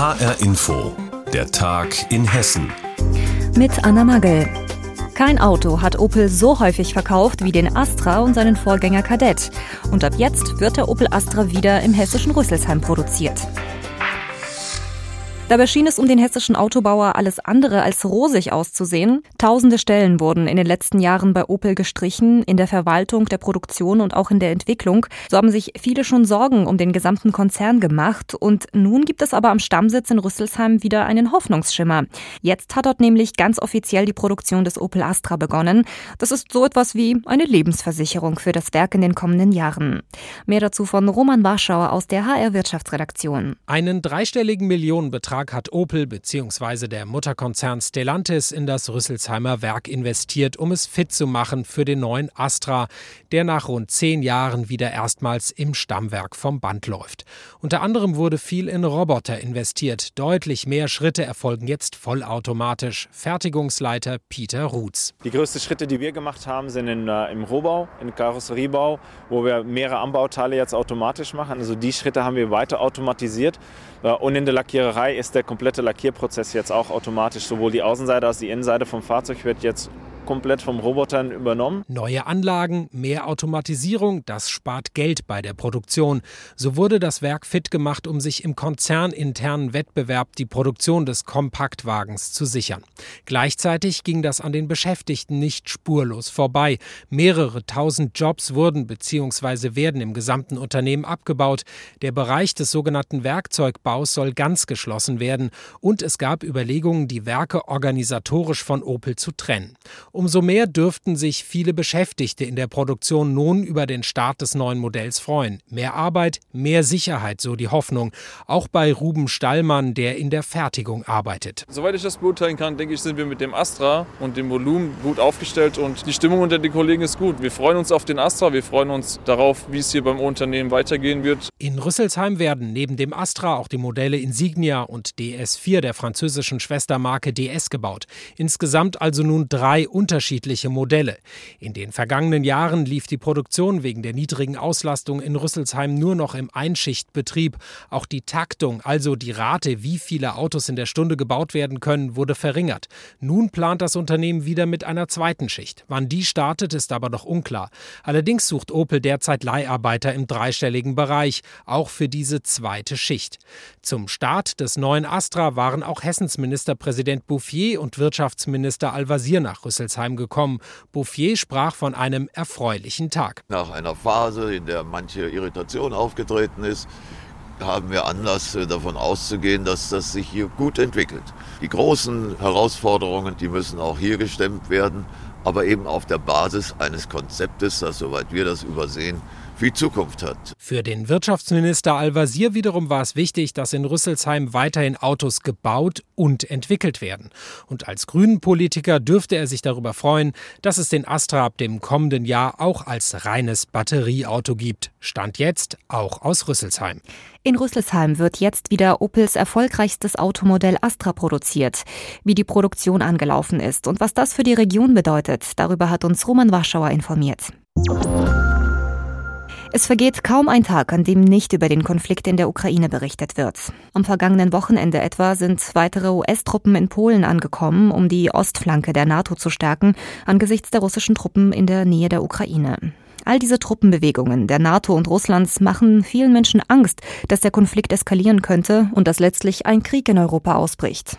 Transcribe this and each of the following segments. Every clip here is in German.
HR Info, der Tag in Hessen. Mit Anna Magel. Kein Auto hat Opel so häufig verkauft wie den Astra und seinen Vorgänger Kadett. Und ab jetzt wird der Opel Astra wieder im hessischen Rüsselsheim produziert. Dabei schien es um den hessischen Autobauer alles andere als rosig auszusehen. Tausende Stellen wurden in den letzten Jahren bei Opel gestrichen, in der Verwaltung, der Produktion und auch in der Entwicklung. So haben sich viele schon Sorgen um den gesamten Konzern gemacht. Und nun gibt es aber am Stammsitz in Rüsselsheim wieder einen Hoffnungsschimmer. Jetzt hat dort nämlich ganz offiziell die Produktion des Opel Astra begonnen. Das ist so etwas wie eine Lebensversicherung für das Werk in den kommenden Jahren. Mehr dazu von Roman Warschauer aus der HR Wirtschaftsredaktion. Einen dreistelligen Millionenbetrag Betrag hat Opel bzw. der Mutterkonzern Stellantis in das Rüsselsheimer Werk investiert, um es fit zu machen für den neuen Astra, der nach rund zehn Jahren wieder erstmals im Stammwerk vom Band läuft. Unter anderem wurde viel in Roboter investiert. Deutlich mehr Schritte erfolgen jetzt vollautomatisch. Fertigungsleiter Peter Ruths. Die größten Schritte, die wir gemacht haben, sind in, äh, im Rohbau, im Karosseriebau, wo wir mehrere Anbauteile jetzt automatisch machen. Also die Schritte haben wir weiter automatisiert. Und in der Lackiererei ist der komplette Lackierprozess jetzt auch automatisch. Sowohl die Außenseite als die Innenseite vom Fahrzeug wird jetzt komplett vom Robotern übernommen. Neue Anlagen, mehr Automatisierung, das spart Geld bei der Produktion. So wurde das Werk fit gemacht, um sich im konzerninternen Wettbewerb die Produktion des Kompaktwagens zu sichern. Gleichzeitig ging das an den Beschäftigten nicht spurlos vorbei. Mehrere tausend Jobs wurden bzw. werden im gesamten Unternehmen abgebaut. Der Bereich des sogenannten Werkzeugbaus soll ganz geschlossen werden und es gab Überlegungen, die Werke organisatorisch von Opel zu trennen. Umso mehr dürften sich viele Beschäftigte in der Produktion nun über den Start des neuen Modells freuen. Mehr Arbeit, mehr Sicherheit, so die Hoffnung. Auch bei Ruben Stallmann, der in der Fertigung arbeitet. Soweit ich das beurteilen kann, denke ich, sind wir mit dem Astra und dem Volumen gut aufgestellt und die Stimmung unter den Kollegen ist gut. Wir freuen uns auf den Astra, wir freuen uns darauf, wie es hier beim Unternehmen weitergehen wird. In Rüsselsheim werden neben dem Astra auch die Modelle Insignia und DS4 der französischen Schwestermarke DS gebaut. Insgesamt also nun drei unterschiedliche Modelle. In den vergangenen Jahren lief die Produktion wegen der niedrigen Auslastung in Rüsselsheim nur noch im Einschichtbetrieb. Auch die Taktung, also die Rate, wie viele Autos in der Stunde gebaut werden können, wurde verringert. Nun plant das Unternehmen wieder mit einer zweiten Schicht. Wann die startet, ist aber noch unklar. Allerdings sucht Opel derzeit Leiharbeiter im dreistelligen Bereich, auch für diese zweite Schicht. Zum Start des neuen Astra waren auch Hessens Ministerpräsident Bouffier und Wirtschaftsminister Al-Wazir nach Rüsselsheim Rüsselsheim gekommen. Bouffier sprach von einem erfreulichen Tag. Nach einer Phase, in der manche Irritation aufgetreten ist, haben wir Anlass äh, davon auszugehen, dass das sich hier gut entwickelt. Die großen Herausforderungen, die müssen auch hier gestemmt werden, aber eben auf der Basis eines Konzeptes, das, soweit wir das übersehen, viel Zukunft hat. Für den Wirtschaftsminister Al-Wazir wiederum war es wichtig, dass in Rüsselsheim weiterhin Autos gebaut und entwickelt werden. Und als Grünen-Politiker dürfte er sich darüber freuen, dass es den Astra ab dem kommenden Jahr auch als reines Batterieauto gibt. Stand jetzt auch aus Rüsselsheim. In Rüsselsheim wird jetzt wieder Opels erfolgreichstes Automodell Astra produziert. Wie die Produktion angelaufen ist und was das für die Region bedeutet, darüber hat uns Roman Warschauer informiert. Es vergeht kaum ein Tag, an dem nicht über den Konflikt in der Ukraine berichtet wird. Am vergangenen Wochenende etwa sind weitere US-Truppen in Polen angekommen, um die Ostflanke der NATO zu stärken, angesichts der russischen Truppen in der Nähe der Ukraine. All diese Truppenbewegungen der NATO und Russlands machen vielen Menschen Angst, dass der Konflikt eskalieren könnte und dass letztlich ein Krieg in Europa ausbricht.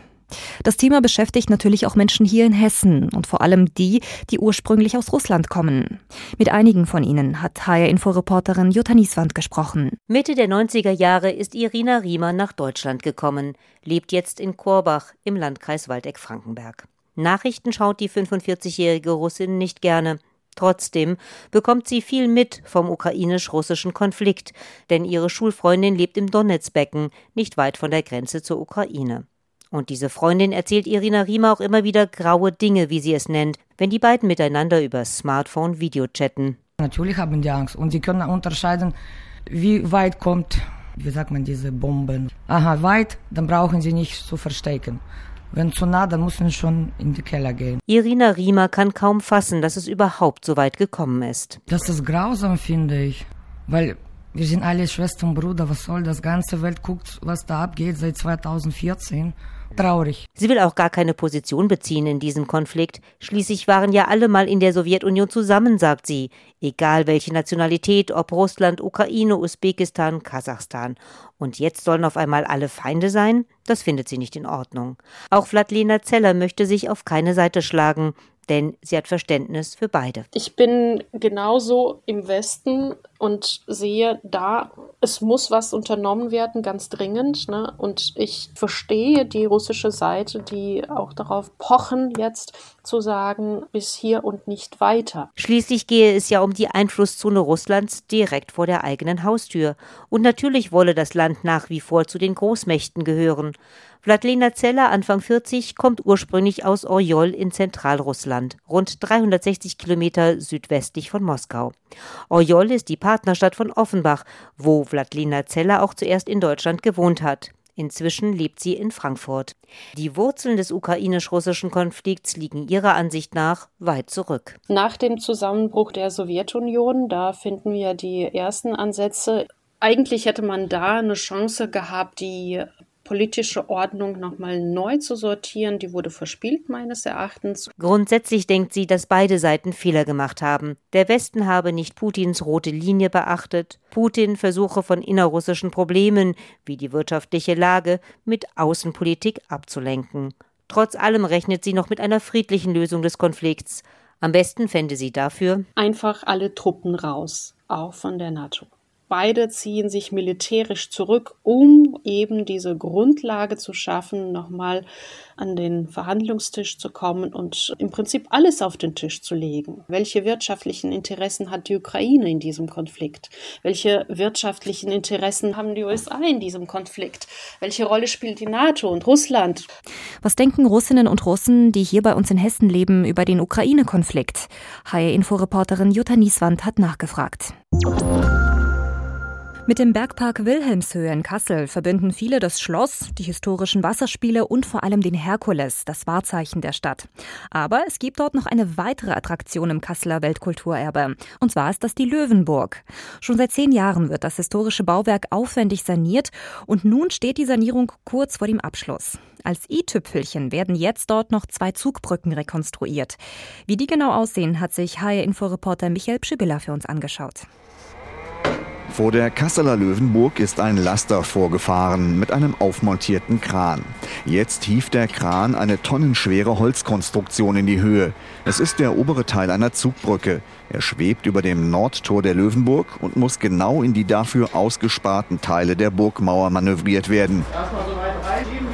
Das Thema beschäftigt natürlich auch Menschen hier in Hessen und vor allem die, die ursprünglich aus Russland kommen. Mit einigen von ihnen hat HR-Inforeporterin Jutta Nieswand gesprochen. Mitte der 90er Jahre ist Irina Riemer nach Deutschland gekommen, lebt jetzt in Korbach im Landkreis Waldeck-Frankenberg. Nachrichten schaut die 45-jährige Russin nicht gerne. Trotzdem bekommt sie viel mit vom ukrainisch-russischen Konflikt, denn ihre Schulfreundin lebt im Donetsbecken, nicht weit von der Grenze zur Ukraine. Und diese Freundin erzählt Irina Riemer auch immer wieder graue Dinge, wie sie es nennt, wenn die beiden miteinander über Smartphone Videochatten. Natürlich haben die Angst und sie können unterscheiden, wie weit kommt, wie sagt man, diese Bomben. Aha, weit, dann brauchen sie nicht zu verstecken. Wenn zu nah, dann müssen sie schon in die Keller gehen. Irina Riemer kann kaum fassen, dass es überhaupt so weit gekommen ist. Das ist grausam, finde ich. Weil Wir sind alle Schwester und Bruder. Was soll das? Ganze Welt guckt, was da abgeht seit 2014 traurig. Sie will auch gar keine Position beziehen in diesem Konflikt. Schließlich waren ja alle mal in der Sowjetunion zusammen, sagt sie. Egal welche Nationalität, ob Russland, Ukraine, Usbekistan, Kasachstan. Und jetzt sollen auf einmal alle Feinde sein? Das findet sie nicht in Ordnung. Auch Vladlena Zeller möchte sich auf keine Seite schlagen denn sie hat Verständnis für beide. Ich bin genauso im Westen und sehe da, es muss was unternommen werden, ganz dringend. Ne? Und ich verstehe die russische Seite, die auch darauf pochen, jetzt zu sagen, bis hier und nicht weiter. Schließlich gehe es ja um die Einflusszone Russlands direkt vor der eigenen Haustür. Und natürlich wolle das Land nach wie vor zu den Großmächten gehören. Vladlena Zeller, Anfang 40, kommt ursprünglich aus Orjol in Zentralrussland, rund 360 Kilometer südwestlich von Moskau. Orjol ist die Partnerstadt von Offenbach, wo Vladlena Zeller auch zuerst in Deutschland gewohnt hat. Inzwischen lebt sie in Frankfurt. Die Wurzeln des ukrainisch-russischen Konflikts liegen ihrer Ansicht nach weit zurück. Nach dem Zusammenbruch der Sowjetunion, da finden wir die ersten Ansätze. Eigentlich hätte man da eine Chance gehabt, die politische Ordnung nochmal neu zu sortieren, die wurde verspielt meines Erachtens. Grundsätzlich denkt sie, dass beide Seiten Fehler gemacht haben. Der Westen habe nicht Putins rote Linie beachtet. Putin versuche von innerrussischen Problemen wie die wirtschaftliche Lage mit Außenpolitik abzulenken. Trotz allem rechnet sie noch mit einer friedlichen Lösung des Konflikts. Am besten fände sie dafür einfach alle Truppen raus, auch von der NATO. Beide ziehen sich militärisch zurück, um eben diese Grundlage zu schaffen, nochmal an den Verhandlungstisch zu kommen und im Prinzip alles auf den Tisch zu legen. Welche wirtschaftlichen Interessen hat die Ukraine in diesem Konflikt? Welche wirtschaftlichen Interessen haben die USA in diesem Konflikt? Welche Rolle spielt die NATO und Russland? Was denken Russinnen und Russen, die hier bei uns in Hessen leben, über den Ukraine-Konflikt? HR-Inforeporterin Jutta Nieswand hat nachgefragt. Mit dem Bergpark Wilhelmshöhe in Kassel verbinden viele das Schloss, die historischen Wasserspiele und vor allem den Herkules, das Wahrzeichen der Stadt. Aber es gibt dort noch eine weitere Attraktion im Kasseler Weltkulturerbe. Und zwar ist das die Löwenburg. Schon seit zehn Jahren wird das historische Bauwerk aufwendig saniert und nun steht die Sanierung kurz vor dem Abschluss. Als i-Tüpfelchen werden jetzt dort noch zwei Zugbrücken rekonstruiert. Wie die genau aussehen, hat sich HR-Inforeporter Michael Pschibilla für uns angeschaut. Vor der Kasseler Löwenburg ist ein Laster vorgefahren mit einem aufmontierten Kran. Jetzt hieft der Kran eine tonnenschwere Holzkonstruktion in die Höhe. Es ist der obere Teil einer Zugbrücke. Er schwebt über dem Nordtor der Löwenburg und muss genau in die dafür ausgesparten Teile der Burgmauer manövriert werden. Erstmal so weit reinschieben.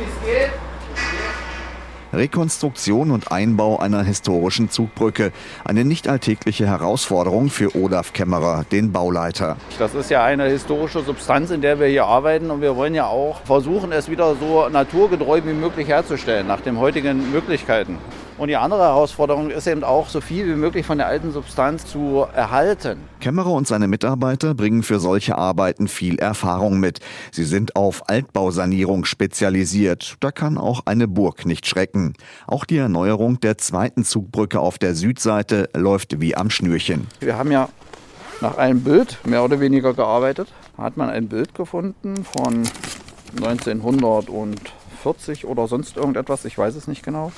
Rekonstruktion und Einbau einer historischen Zugbrücke. Eine nicht alltägliche Herausforderung für Olaf Kämmerer, den Bauleiter. Das ist ja eine historische Substanz, in der wir hier arbeiten und wir wollen ja auch versuchen, es wieder so naturgetreu wie möglich herzustellen, nach den heutigen Möglichkeiten. Und die andere Herausforderung ist eben auch, so viel wie möglich von der alten Substanz zu erhalten. Kämmerer und seine Mitarbeiter bringen für solche Arbeiten viel Erfahrung mit. Sie sind auf Altbausanierung spezialisiert. Da kann auch eine Burg nicht schrecken. Auch die Erneuerung der zweiten Zugbrücke auf der Südseite läuft wie am Schnürchen. Wir haben ja nach einem Bild mehr oder weniger gearbeitet. Da hat man ein Bild gefunden von 1940 oder sonst irgendetwas, ich weiß es nicht genau.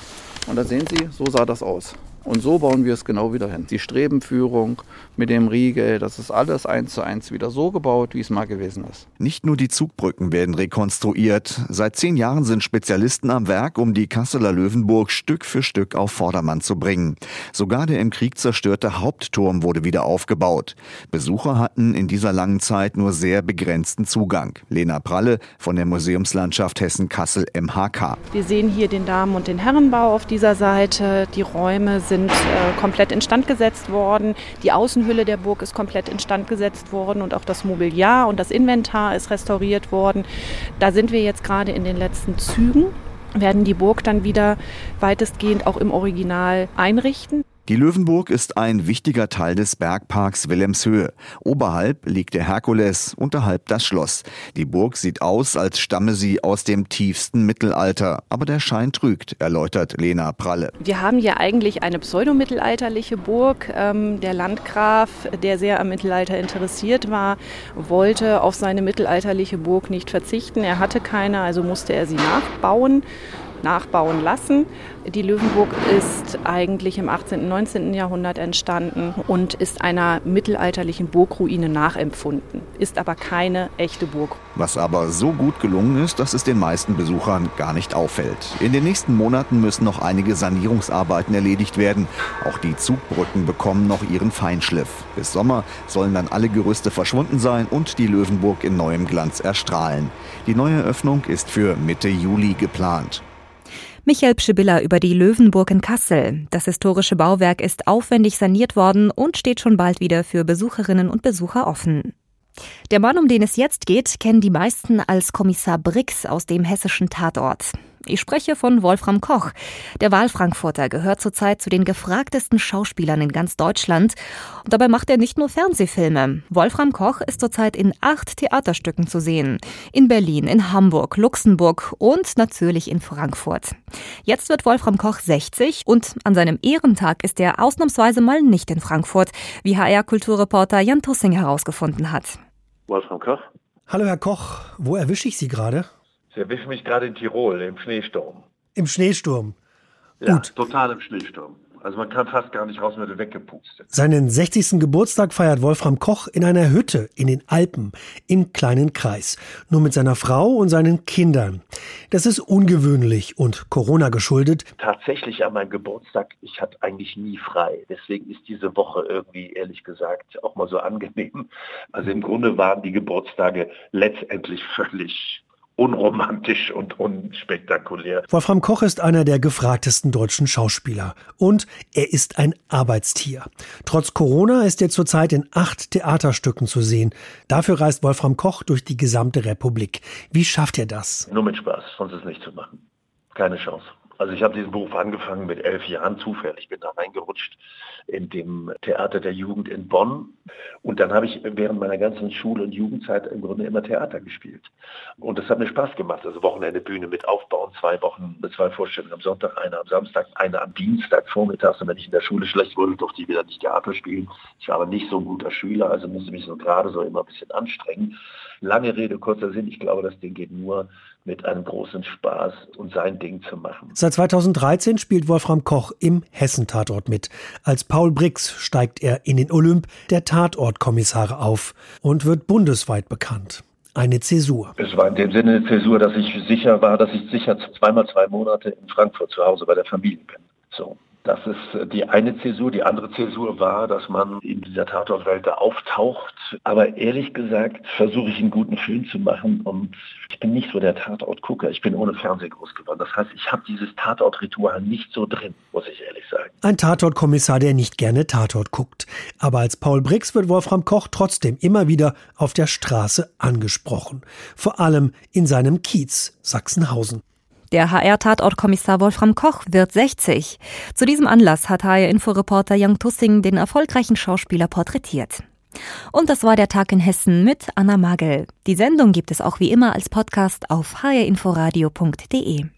Und da sehen Sie, so sah das aus. Und so bauen wir es genau wieder hin. Die Strebenführung mit dem Riegel, das ist alles eins zu eins wieder so gebaut, wie es mal gewesen ist. Nicht nur die Zugbrücken werden rekonstruiert. Seit zehn Jahren sind Spezialisten am Werk, um die Kasseler Löwenburg Stück für Stück auf Vordermann zu bringen. Sogar der im Krieg zerstörte Hauptturm wurde wieder aufgebaut. Besucher hatten in dieser langen Zeit nur sehr begrenzten Zugang. Lena Pralle von der Museumslandschaft Hessen-Kassel MHK. Wir sehen hier den Damen- und den Herrenbau auf dieser Seite. Die Räume sind äh, komplett instand gesetzt worden. Die Außenhülle der Burg ist komplett instand gesetzt worden und auch das Mobiliar und das Inventar ist restauriert worden. Da sind wir jetzt gerade in den letzten Zügen werden die Burg dann wieder weitestgehend auch im Original einrichten. Die Löwenburg ist ein wichtiger Teil des Bergparks Wilhelmshöhe. Oberhalb liegt der Herkules, unterhalb das Schloss. Die Burg sieht aus, als stamme sie aus dem tiefsten Mittelalter. Aber der Schein trügt, erläutert Lena Pralle. Wir haben hier eigentlich eine pseudomittelalterliche Burg. Ähm, der Landgraf, der sehr am Mittelalter interessiert war, wollte auf seine mittelalterliche Burg nicht verzichten. Er hatte keine, also musste er sie nachbauen nachbauen lassen. Die Löwenburg ist eigentlich im 18. und 19. Jahrhundert entstanden und ist einer mittelalterlichen Burgruine nachempfunden, ist aber keine echte Burg. Was aber so gut gelungen ist, dass es den meisten Besuchern gar nicht auffällt. In den nächsten Monaten müssen noch einige Sanierungsarbeiten erledigt werden. Auch die Zugbrücken bekommen noch ihren Feinschliff. Bis Sommer sollen dann alle Gerüste verschwunden sein und die Löwenburg in neuem Glanz erstrahlen. Die neue Eröffnung ist für Mitte Juli geplant. Michael Pschibilla über die Löwenburg in Kassel. Das historische Bauwerk ist aufwendig saniert worden und steht schon bald wieder für Besucherinnen und Besucher offen. Der Mann, um den es jetzt geht, kennen die meisten als Kommissar Brix aus dem hessischen Tatort. Ich spreche von Wolfram Koch. Der Wahlfrankfurter gehört zurzeit zu den gefragtesten Schauspielern in ganz Deutschland. Und dabei macht er nicht nur Fernsehfilme. Wolfram Koch ist zurzeit in acht Theaterstücken zu sehen. In Berlin, in Hamburg, Luxemburg und natürlich in Frankfurt. Jetzt wird Wolfram Koch 60 und an seinem Ehrentag ist er ausnahmsweise mal nicht in Frankfurt, wie HR-Kulturreporter Jan Tussing herausgefunden hat. Wolfram Koch. Hallo Herr Koch, wo erwische ich Sie gerade? Sie erwischen mich gerade in Tirol, im Schneesturm. Im Schneesturm? Ja, Gut. total im Schneesturm. Also man kann fast gar nicht raus, man wird weggepustet. Seinen 60. Geburtstag feiert Wolfram Koch in einer Hütte in den Alpen, im kleinen Kreis. Nur mit seiner Frau und seinen Kindern. Das ist ungewöhnlich und Corona geschuldet. Tatsächlich an meinem Geburtstag, ich hatte eigentlich nie frei. Deswegen ist diese Woche irgendwie, ehrlich gesagt, auch mal so angenehm. Also im Grunde waren die Geburtstage letztendlich völlig unromantisch und unspektakulär. Wolfram Koch ist einer der gefragtesten deutschen Schauspieler und er ist ein Arbeitstier. Trotz Corona ist er zurzeit in acht Theaterstücken zu sehen. Dafür reist Wolfram Koch durch die gesamte Republik. Wie schafft er das? Nur mit Spaß, sonst ist nicht zu machen. Keine Chance. Also ich habe diesen Beruf angefangen mit elf Jahren zufällig, bin da reingerutscht in dem Theater der Jugend in Bonn. Und dann habe ich während meiner ganzen Schul- und Jugendzeit im Grunde immer Theater gespielt. Und das hat mir Spaß gemacht. Also Wochenende Bühne mit aufbauen, zwei Wochen, zwei Vorstellungen am Sonntag, eine am Samstag, eine am Dienstag vormittags. Und wenn ich in der Schule schlecht wurde, durfte ich wieder nicht Theater spielen. Ich war aber nicht so ein guter Schüler, also musste mich so gerade so immer ein bisschen anstrengen. Lange Rede, kurzer Sinn. Ich glaube, das Ding geht nur mit einem großen Spaß und sein Ding zu machen. Seit 2013 spielt Wolfram Koch im Hessen-Tatort mit. Als Paul Brix steigt er in den Olymp der Tatortkommissare auf und wird bundesweit bekannt. Eine Zäsur. Es war in dem Sinne eine Zäsur, dass ich sicher war, dass ich sicher zweimal zwei Monate in Frankfurt zu Hause bei der Familie bin. So. Das ist die eine Zäsur. Die andere Zäsur war, dass man in dieser Tatortwelt da auftaucht. Aber ehrlich gesagt versuche ich einen guten Film zu machen und ich bin nicht so der Tatortgucker. Ich bin ohne Fernsehen groß geworden. Das heißt, ich habe dieses Tatortritual nicht so drin, muss ich ehrlich sagen. Ein Tatortkommissar, der nicht gerne Tatort guckt. Aber als Paul Brix wird Wolfram Koch trotzdem immer wieder auf der Straße angesprochen. Vor allem in seinem Kiez Sachsenhausen. Der HR-Tatortkommissar Wolfram Koch wird 60. Zu diesem Anlass hat HR-Inforeporter Jan Tussing den erfolgreichen Schauspieler porträtiert. Und das war der Tag in Hessen mit Anna Magel. Die Sendung gibt es auch wie immer als Podcast auf hrinforadio.de.